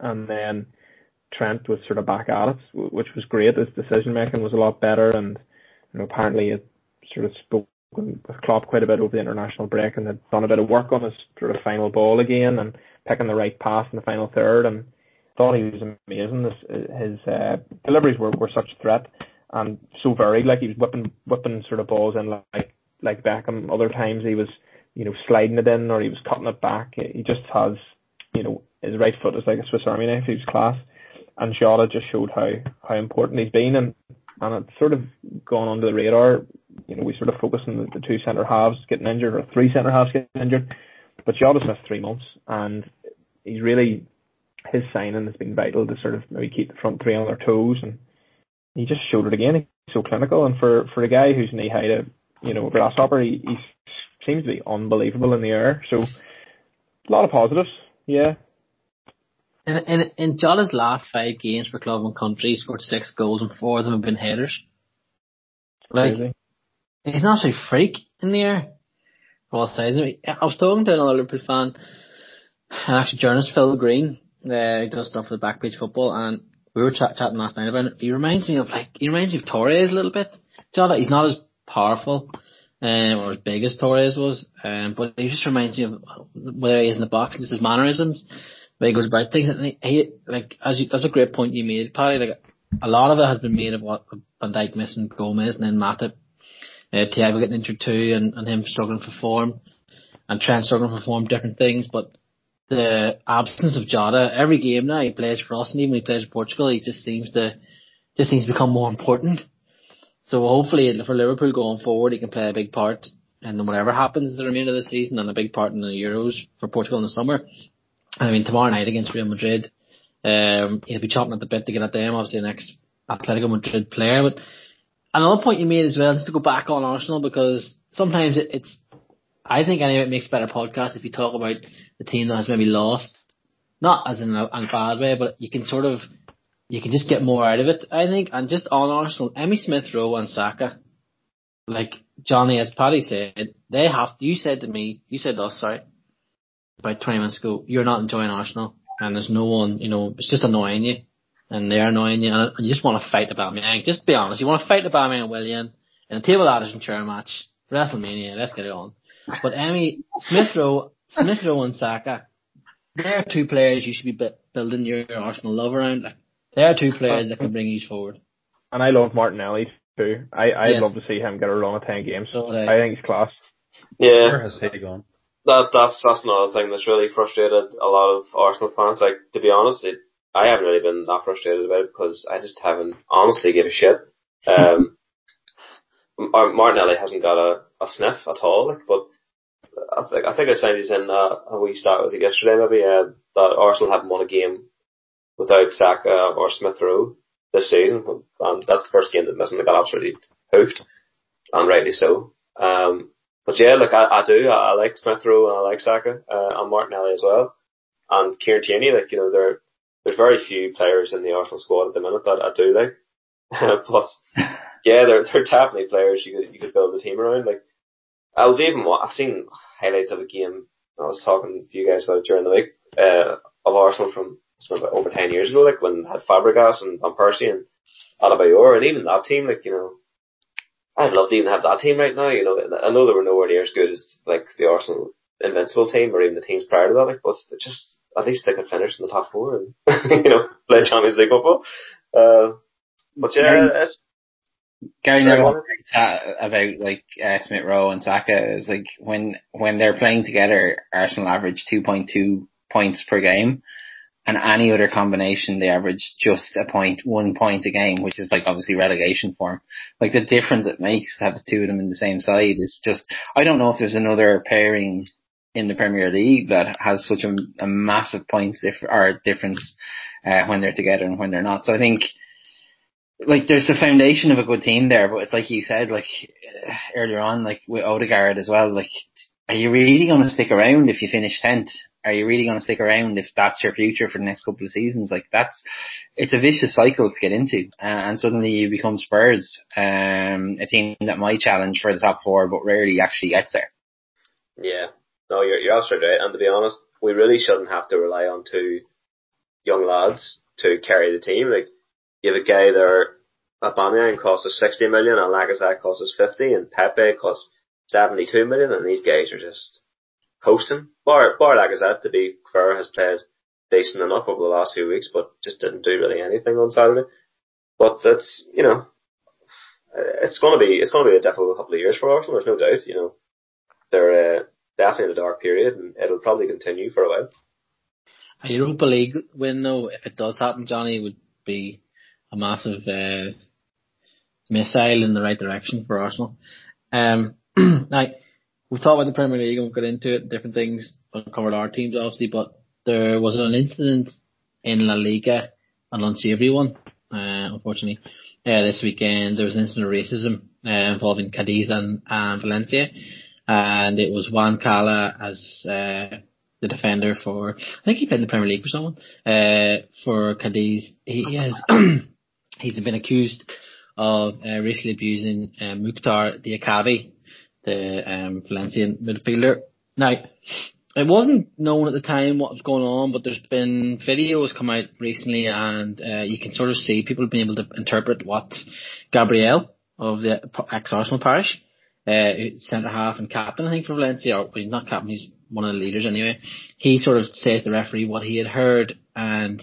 And then Trent was sort of back at it, which was great. His decision making was a lot better, and you know apparently it sort of spoken with Klopp quite a bit over the international break, and had done a bit of work on his sort of final ball again, and picking the right pass in the final third, and thought he was amazing. His, his uh, deliveries were, were such a threat, and so varied. Like he was whipping whipping sort of balls in like like Beckham. Other times he was you know sliding it in, or he was cutting it back. He just has you know his right foot is like a Swiss Army knife. He was class and Jota just showed how how important he's been, and and it's sort of gone under the radar. You know, we sort of focus on the, the two centre halves getting injured or three centre halves getting injured, but Jota's missed three months, and he's really his signing has been vital to sort of maybe keep the front three on their toes, and he just showed it again. He's so clinical, and for for a guy who's knee high to you know grasshopper, he, he seems to be unbelievable in the air. So a lot of positives, yeah. In, in, in Jota's last five games for club and country, he scored six goals and four of them have been headers. Like, Crazy. he's not a freak in the air. Well. I was talking to another Liverpool fan, an actually journalist, Phil Green, uh, he does stuff the Backpage Football, and we were chat- chatting last night about it. He reminds me of like, he reminds me of Torres a little bit. He's not as powerful, um, or as big as Torres was, um, but he just reminds me of where he is in the box, just his mannerisms, way he goes about things. And he, he like, as you, that's a great point you made, Paddy. Like, a lot of it has been made of what Van Dijk missing Gomez and then Matip, uh, Thiago getting injured too, and, and him struggling for form, and Trent struggling for form, different things. But the absence of Jota, every game now he plays for us, and even when he plays for Portugal, he just seems to just seems to become more important. So hopefully for Liverpool going forward, he can play a big part in whatever happens the remainder of the season, and a big part in the Euros for Portugal in the summer. I mean, tomorrow night against Real Madrid, um, he'll be chopping at the bit to get at them. Obviously, the next Atletico Madrid player. But another point you made as well, just to go back on Arsenal, because sometimes it, it's, I think anyway, it makes better podcast if you talk about the team that has maybe lost, not as in a, in a bad way, but you can sort of, you can just get more out of it. I think, and just on Arsenal, Emile Smith Rowe and Saka, like Johnny, as Paddy said, they have. You said to me, you said to us, sorry, about 20 minutes ago, you're not enjoying Arsenal, and there's no one, you know, it's just annoying you, and they're annoying you, and you just want to fight the Aubameyang. Just be honest, you want to fight the Aubameyang and Willian in a table ladders and chair match, WrestleMania. Let's get it on. But Emile Smith Rowe, Smith Rowe and Saka, they're two players you should be building your Arsenal love around. Like, they're two players that can bring you forward. And I love Martinelli too. I I'd Yes. love to see him get a run of ten games. So I I. think he's class. Yeah, Where has he gone? that that's that's another thing that's really frustrated a lot of Arsenal fans. Like to be honest, it, I haven't really been that frustrated about it because I just haven't honestly give a shit. Um, Martinelli hasn't got a, a sniff at all. Like, but I think I think I signed these in uh, a wee start was it yesterday maybe uh, that Arsenal haven't won a game without Saka or Smith Rowe this season, and that's the first game that missing. They got absolutely hoofed, and rightly so. Um, but yeah, look, I, I do. I, I like Smith Rowe and I like Saka uh, and Martinelli as well, and Kieran Tierney. Like you know, there there's very few players in the Arsenal squad at the minute that I do like. Plus, yeah, they're they're definitely players you could you could build a team around. Like I was even I've seen highlights of a game. I was talking to you guys about it during the week uh, of Arsenal from about over ten years ago, like when they had Fabregas and Van Persie and Adebayor, and even that team, like you know, I'd love to even have that team right now. You know, I know they were nowhere near as good as like the Arsenal invincible team or even the teams prior to that. Like, but just at least they could finish in the top four and you know play Champions League football. Uh, but yeah, it's, Gary Neville about like uh, Smith Rowe and Saka is like when when they're playing together, Arsenal average two point two points per game, and any other combination they average just a point, one point a game, which is like obviously relegation form. Like the difference it makes to have the two of them in the same side is just I don't know if there's another pairing in the Premier League that has such a, a massive points dif- or difference uh, when they're together and when they're not. So I think like there's the foundation of a good team there, but it's like you said, like earlier on, like with Odegaard as well. Like, are you really going to stick around if you finish tenth? Are you really going to stick around if that's your future for the next couple of seasons? Like that's, it's a vicious cycle to get into, uh, and suddenly you become Spurs, um, a team that might challenge for the top four, but rarely actually gets there. Yeah, no, you're you're absolutely right. And to be honest, we really shouldn't have to rely on two young lads to carry the team. Like you have a guy there, Aubameyang costs us 60 million and Lacazette costs us 50 and Pepe costs 72 million and these guys are just coasting. Bar, bar Lacazette, to be fair, has played decent enough over the last few weeks, but just didn't do really anything on Saturday. But that's, you know, it's gonna be, it's gonna be a difficult couple of years for Arsenal, there's no doubt, you know. They're, uh, definitely in a dark period and it'll probably continue for a while. A Europa League win though, if it does happen, Johnny, would be a massive uh, missile in the right direction for Arsenal. Um, now, we've talked about the Premier League and we've got into it, different things, covered our teams obviously, but there was an incident in La Liga, an unsavoury one, uh, unfortunately. Uh, this weekend there was an incident of racism uh, involving Cadiz and, and Valencia, and it was Juan Cala as uh, the defender for, I think he played in the Premier League for someone, uh, for Cadiz. He has, he's been accused of uh, racially abusing uh, Mouctar Diakhaby, the um, Valencian midfielder. Now, it wasn't known at the time what was going on, but there's been videos come out recently, and uh, you can sort of see people being able to interpret what Gabriel of the ex-Arsenal parish, uh, centre half and captain, I think, for Valencia, or well, not captain, he's one of the leaders anyway. He sort of says to the referee what he had heard, and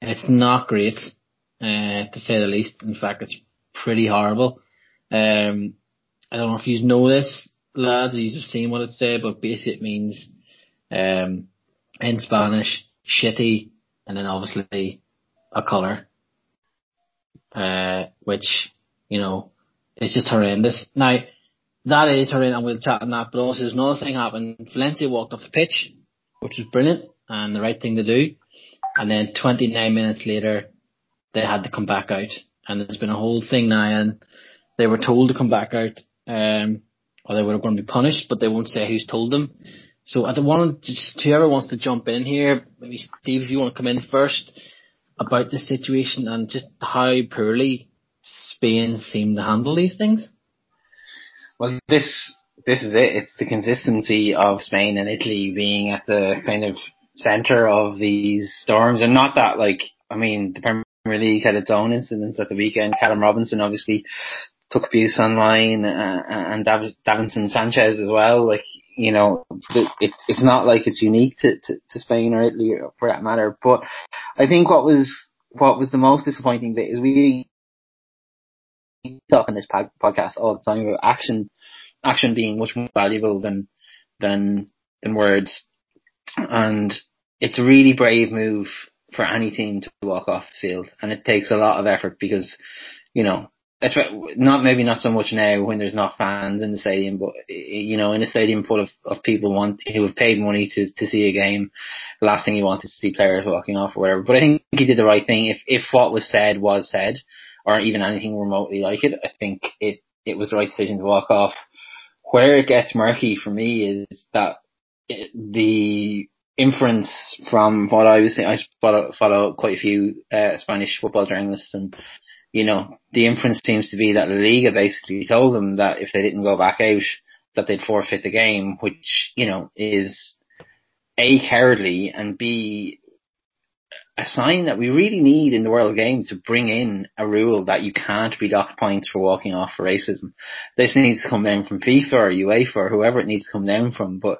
it's not great, uh, to say the least. In fact, it's pretty horrible. Um, I don't know if you know this, lads, you've seen what it said, but basically it means, um, in Spanish, shitty, and then obviously a colour, uh, which, you know, is just horrendous. Now, that is horrendous, and we'll chat on that, but also there's another thing happened. Valencia walked off the pitch, which was brilliant, and the right thing to do, and then 29 minutes later, they had to come back out, and there's been a whole thing now, and they were told to come back out, um, or they were going to be punished, but they won't say who's told them. So I don't want to just whoever wants to jump in here, maybe Steve, if you want to come in first about the situation and just how poorly Spain seem to handle these things. Well, this this is it. It's the consistency of Spain and Italy being at the kind of center of these storms, and not that like I mean the League had its own incidents at the weekend. Callum Robinson obviously took abuse online, uh, and Dav- Davinson Sanchez as well. Like you know, it, it's not like it's unique to, to, to Spain or Italy or for that matter. But I think what was what was the most disappointing bit is we talk on this podcast all the time about action, action being much more valuable than than than words, and it's a really brave move for any team to walk off the field, and it takes a lot of effort because, you know, not maybe not so much now when there's not fans in the stadium, but you know, in a stadium full of, of people want who have paid money to to see a game, the last thing you want is to see players walking off or whatever. But I think he did the right thing. If if what was said was said, or even anything remotely like it, I think it it was the right decision to walk off. Where it gets murky for me is that it, the inference from what I was saying, I follow, follow quite a few uh, Spanish football journalists and you know, the inference seems to be that La Liga basically told them that if they didn't go back out, that they'd forfeit the game, which, you know, is A, cowardly and B, a sign that we really need in the world game to bring in a rule that you can't be docked points for walking off for racism. This needs to come down from FIFA or UEFA or whoever it needs to come down from. But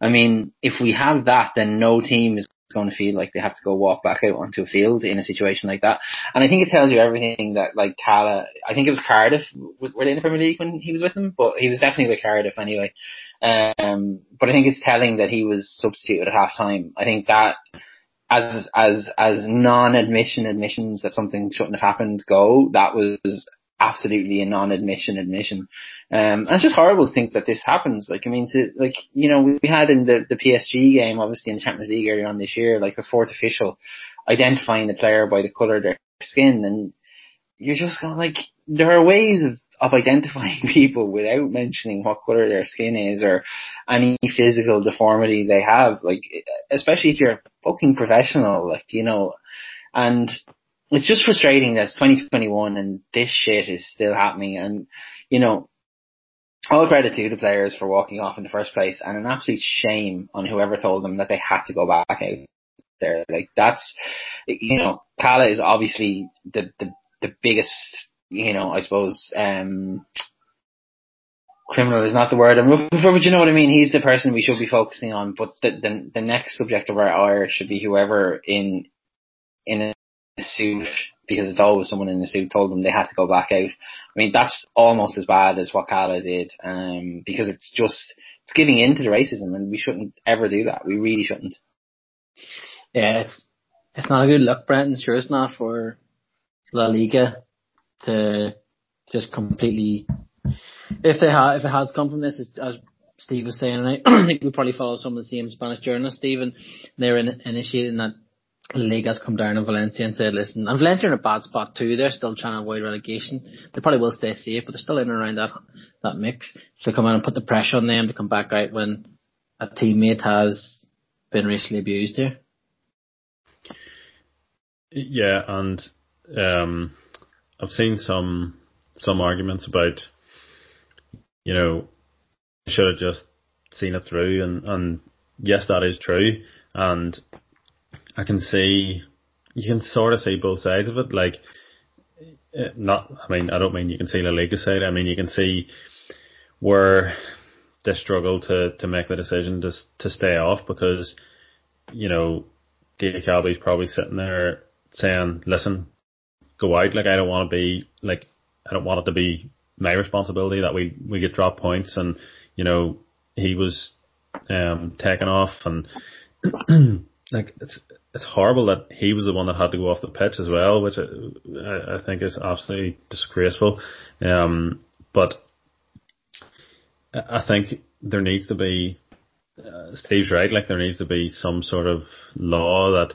I mean, if we have that, then no team is going to feel like they have to go walk back out onto a field in a situation like that. And I think it tells you everything that like Cala, I think it was Cardiff, were they in the Premier League when he was with them? But he was definitely with Cardiff anyway. Um, but I think it's telling that he was substituted at half time. I think that as as as non-admission admissions that something shouldn't have happened go, that was absolutely a non-admission admission. Um, and it's just horrible to think that this happens. Like, I mean, to, like, you know, we had in the, the PSG game, obviously in the Champions League earlier on this year, like a fourth official identifying the player by the colour of their skin. And you're just going like, there are ways of, of identifying people without mentioning what colour their skin is or any physical deformity they have. Like, especially if you're a fucking professional, like, you know, and it's just frustrating that it's 2021 and this shit is still happening. And, you know, all credit to the players for walking off in the first place and an absolute shame on whoever told them that they had to go back out there. Like that's, you know, Cala is obviously the, the, the biggest, you know, I suppose, um, criminal is not the word I'm looking for, but you know what I mean. He's the person we should be focusing on. But the the, the next subject of our ire should be whoever in in a suit because it's always someone in a suit told them they had to go back out. I mean, that's almost as bad as what Cala did, um, because it's just, it's giving in to the racism and we shouldn't ever do that. We really shouldn't. Yeah, it's, it's not a good look, Brenton. Sure, it's not for La Liga to just completely, if they have, if it has come from this, as Steve was saying, and I think we probably follow some of the same Spanish journalists, Stephen, they're in, initiating that league has come down in Valencia and said, listen, and Valencia in a bad spot too. They're still trying to avoid relegation. They probably will stay safe, but they're still in and around that that mix. So come out and put the pressure on them to come back out when a teammate has been racially abused here. Yeah, and um, I've seen some some arguments about, you know, should have just seen it through, and and yes, that is true, and I can see, you can sort of see both sides of it. Like, eh, not, I mean, I don't mean you can see the league side. I mean, you can see where they struggle to, to make the decision to, to stay off because, you know, Diakhaby's probably sitting there saying, listen, go out. Like, I don't want to be, like, I don't want it to be my responsibility that we, we get drop points and, you know, he was, um, taken off and, like, it's, it's horrible that he was the one that had to go off the pitch as well, which I, I think is absolutely disgraceful. Um, but I think there needs to be, uh, Steve's right, like there needs to be some sort of law that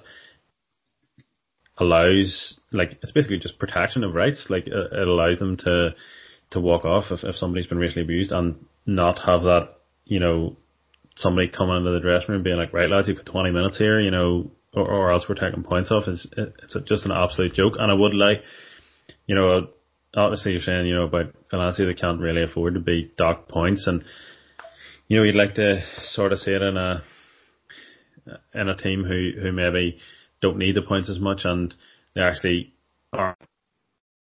allows, like it's basically just protection of rights. Like it, it allows them to to walk off if, if somebody's been racially abused and not have that, you know, somebody coming into the dressing room being like, right lads, you've got 20 minutes here, you know, or, or else we're taking points off. It's it's just an absolute joke. And I would like, you know, obviously you're saying you know about Valencia they can't really afford to be docked points, and you know you'd like to sort of see it in a in a team who who maybe don't need the points as much and they actually are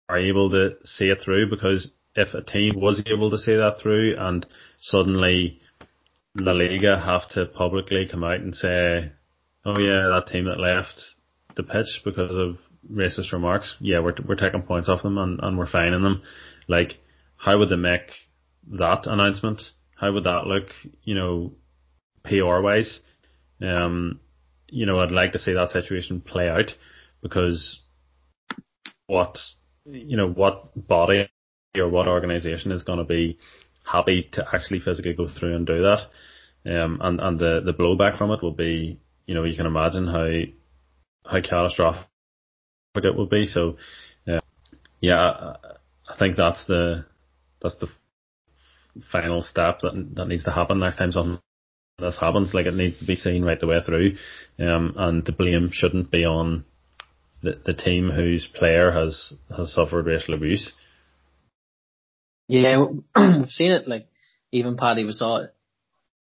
are able to see it through because if a team was able to see that through and suddenly La Liga have to publicly come out and say oh yeah, that team that left the pitch because of racist remarks, yeah, we're we're taking points off them and, and we're fining them. Like, how would they make that announcement? How would that look? You know, PR wise, um, you know, I'd like to see that situation play out because what you know, what body or what organisation is going to be happy to actually physically go through and do that, um, and and the the blowback from it will be you know, you can imagine how how catastrophic it would be. So, uh, yeah, I, I think that's the that's the final step that that needs to happen next time something this happens. Like it needs to be seen right the way through, um, and the blame shouldn't be on the the team whose player has has suffered racial abuse. Yeah, we've seen it. Like even Paddy was it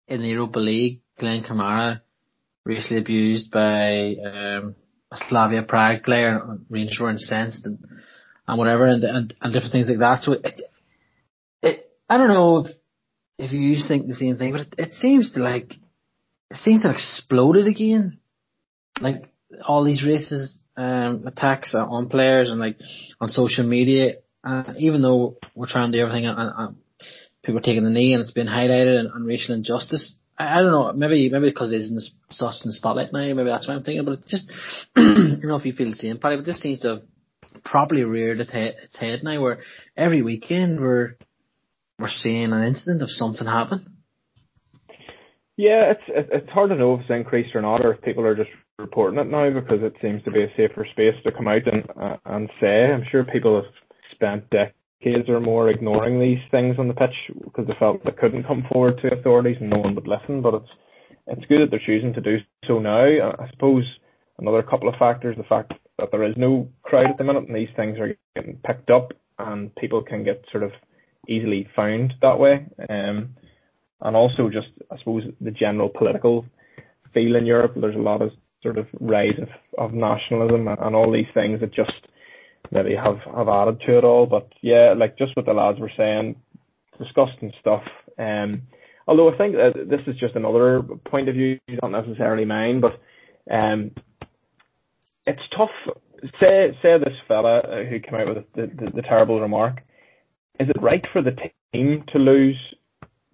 in the Europa League. Glenn Kamara racially abused by um, a Slavia Prague player, Rangers were incensed and, and whatever, and, and, and different things like that. So it, it, I don't know if, if you think the same thing, but it, it seems to like, it seems to have exploded again. Like, all these racist, um, attacks on players and like, on social media, uh, even though we're trying to do everything and, and people are taking the knee and it's been highlighted and, and racial injustice, I, I don't know, maybe maybe because it is in the such in the spotlight now, maybe that's what I'm thinking. But it just, I don't know if you feel the same, Paddy, but this seems to have properly reared its head, its head now, where every weekend we're we're seeing an incident of something happen. Yeah, it's it's hard to know if it's increased or not, or if people are just reporting it now because it seems to be a safer space to come out and uh, and say. I'm sure people have spent decades are more ignoring these things on the pitch because they felt they couldn't come forward to authorities and no one would listen. But it's it's good that they're choosing to do so now. I suppose another couple of factors: the fact that there is no crowd at the minute, and these things are getting picked up, and people can get sort of easily found that way. Um, and also just I suppose the general political feel in Europe. There's a lot of sort of rise of, of nationalism and, all these things that just maybe have have added to it all. But yeah, like just what the lads were saying, disgusting stuff. Um, although I think that this is just another point of view, not necessarily mine, but um, it's tough. Say say this fella who came out with the, the, the terrible remark. Is it right for the team to lose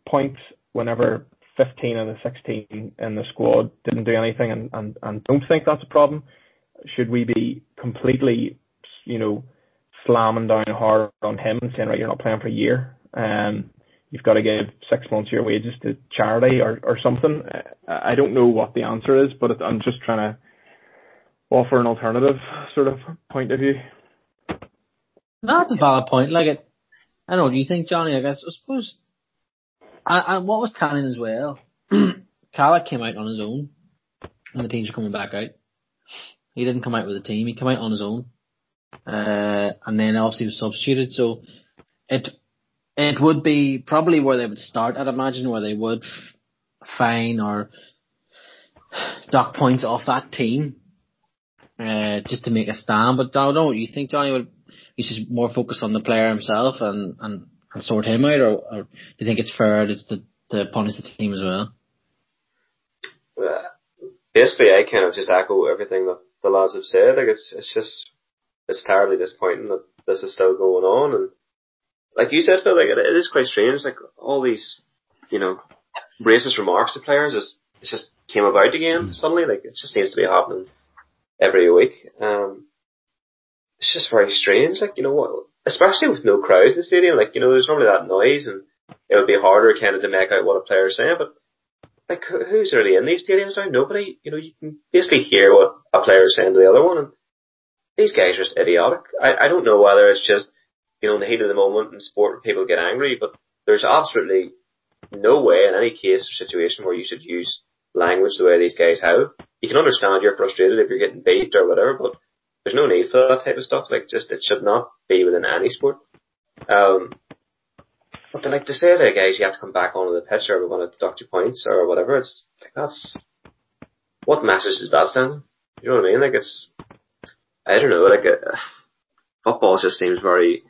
points whenever 15 of the 16 in the squad didn't do anything and, and, and don't think that's a problem? Should we be completely you know, slamming down hard on him and saying, right, you're not playing for a year. Um, you've got to give six months of your wages to charity or, or something. I don't know what the answer is, but I'm just trying to offer an alternative sort of point of view. That's a valid point. Like it, I know. Do you think Johnny? I guess I suppose. And, what was telling as well, Cala came out on his own, and the teams coming back out. He didn't come out with a team. He came out on his own uh, and then obviously was substituted. So it it would be probably where they would start. I'd imagine where they would f- fine or dock points off that team, uh, just to make a stand. But I don't know. You think Johnny would? He should more focused on the player himself and and, and sort him out, or, or do you think it's fair to, to, to punish the team as well? Basically, I kind of just echo everything that the lads have said. Like it's it's just it's terribly disappointing that this is still going on. And like you said, Phil, like it, it is quite strange. Like all these, you know, racist remarks to players is it just came about again suddenly. Like it just seems to be happening every week. Um, it's just very strange. Like you know what, especially with no crowds in the stadium. Like you know, there's normally that noise, and it would be harder kind of to make out what a player's saying. But like who's really in these stadiums now? Nobody. You know, you can basically hear what a player is saying to the other one, and these guys are just idiotic. I, I don't know whether it's just, you know, in the heat of the moment in sport people get angry, but there's absolutely no way in any case or situation where you should use language the way these guys have. You can understand you're frustrated if you're getting beat or whatever, but there's no need for that type of stuff. Like, just it should not be within any sport. Um, but to like to say to guys, you have to come back onto the pitch or we're going to deduct your points or whatever. It's like that's what message is that sending? You know what I mean? Like it's I don't know, like uh, football just seems very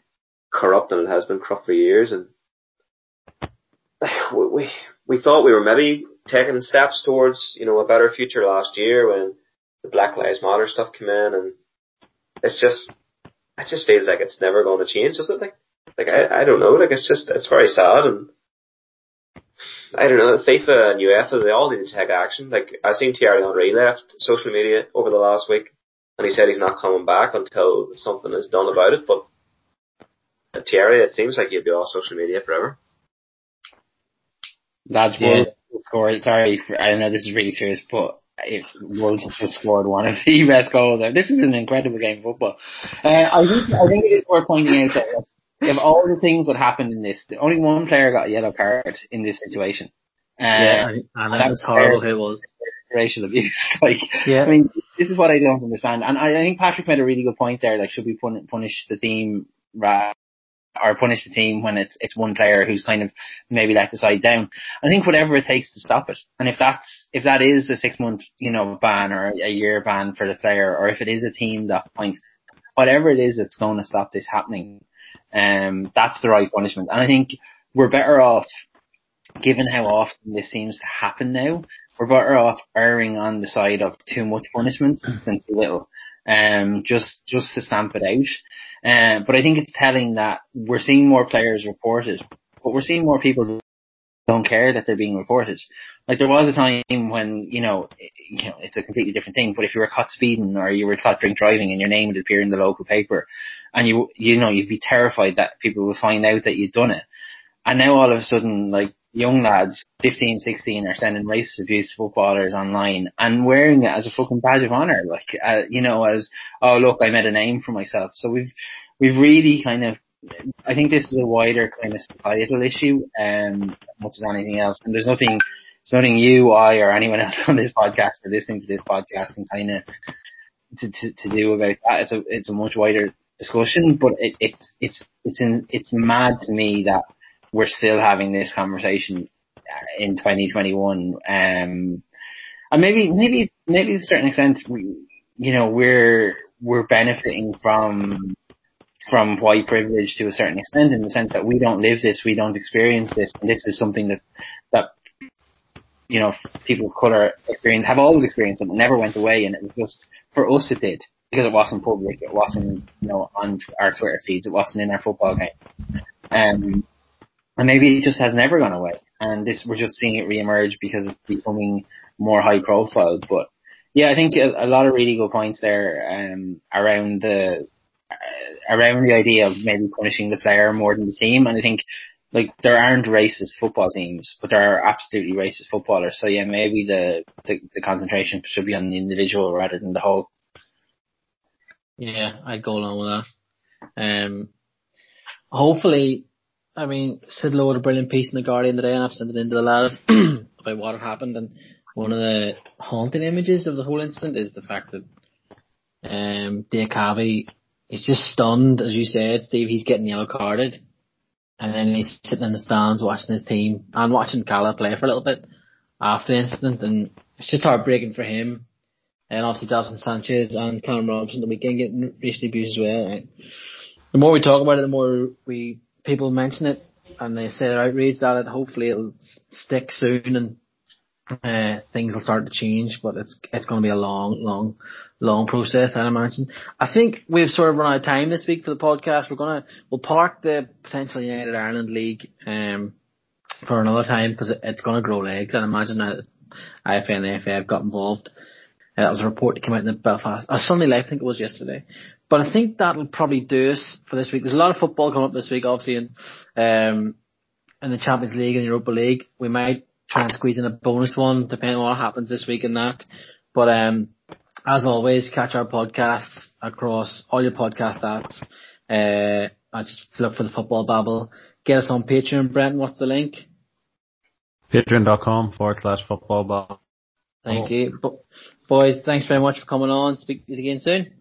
corrupt and it has been corrupt for years and we, we, we thought we were maybe taking steps towards, you know, a better future last year when the Black Lives Matter stuff came in and it's just, it just feels like it's never going to change, does it? Like, like I, I don't know, like it's just, it's very sad and I don't know, FIFA and UEFA, they all need to take action. Like, I seen Thierry Henry left social media over the last week and he said he's not coming back until something is done about it. But Thierry, it seems like he'll be off social media forever. That's yeah. scored. Sorry, for, I know this is really serious, but if Wolves have just scored one of the best goals there, this is an incredible game of football. Uh, I think I think it is worth pointing out that of all the things that happened in this, the only one player got a yellow card in this situation. Uh, yeah, and, and that was horrible. Who was racial abuse? like, yeah. I mean, this is what I don't understand. And I, I think Patrick made a really good point there. Like, should we punish the team rather or punish the team when it's it's one player who's kind of maybe let the side down. I think whatever it takes to stop it, and if that's if that is the six month you know ban or a year ban for the player, or if it is a team that point, whatever it is that's going to stop this happening, um, that's the right punishment. And I think we're better off given how often this seems to happen now, we're better off erring on the side of too much punishment than too little. Um, just, just to stamp it out. Um, but I think it's telling that we're seeing more players reported, but we're seeing more people don't care that they're being reported. Like there was a time when, you know, you know, it's a completely different thing, but if you were caught speeding or you were caught drink driving and your name would appear in the local paper and you, you know, you'd be terrified that people would find out that you'd done it. And now all of a sudden, like, young lads, 15, 16, are sending racist abuse to footballers online and wearing it as a fucking badge of honor. Like, uh, you know, as, oh look, I made a name for myself. So we've, we've really kind of, I think this is a wider kind of societal issue, um, much as anything else. And there's nothing, there's nothing you, I, or anyone else on this podcast or listening to this podcast can kind of, to, to, to do about that. It's a, it's a much wider discussion, but it, it's, it's, it's in, it's mad to me that, we're still having this conversation in 2021. Um, and maybe, maybe, maybe to a certain extent, we, you know, we're, we're benefiting from, from white privilege to a certain extent in the sense that we don't live this, we don't experience this, and this is something that, that, you know, people of color experience, have always experienced it, it never went away, and it was just, for us it did, because it wasn't public, it wasn't, you know, on our Twitter feeds, it wasn't in our football game. Um, and maybe it just has never gone away. And this, we're just seeing it reemerge because it's becoming more high profile. But yeah, I think a, a lot of really good points there, um, around the, uh, around the idea of maybe punishing the player more than the team. And I think, like, there aren't racist football teams, but there are absolutely racist footballers. So yeah, maybe the, the, the concentration should be on the individual rather than the whole. Yeah, I'd go along with that. Um, hopefully I mean, Sid Lowe had a brilliant piece in the Guardian today, and I've sent it into the lads about what had happened. And one of the haunting images of the whole incident is the fact that um, Diakhaby is just stunned, as you said, Steve. He's getting yellow carded, and then he's sitting in the stands watching his team and watching Cala play for a little bit after the incident, and it's just heartbreaking for him. And obviously, Davinson Sanchez and Callum Robinson the weekend getting racially abused as well. The more we talk about it, the more we people mention it and they say they're outraged at it. Hopefully it'll stick soon and uh, things will start to change, but it's it's going to be a long, long, long process. I imagine. I think we've sort of run out of time this week for the podcast. We're gonna we'll park the potential United Ireland League um, for another time because it, it's going to grow legs. I imagine that IFA and the FA have got involved. Uh, that was a report that came out in the Belfast, uh, Sunday Life, I think it was yesterday. But I think that'll probably do us for this week. There's a lot of football coming up this week, obviously, in, um, in the Champions League and the Europa League. We might try and squeeze in a bonus one, depending on what happens this week and that. But, um, as always, catch our podcasts across all your podcast apps. Uh, I just look for the football babble. Get us on Patreon, Brent. What's the link? Patreon.com forward slash football babble. Thank you. Boys, thanks very much for coming on. Speak to you again soon.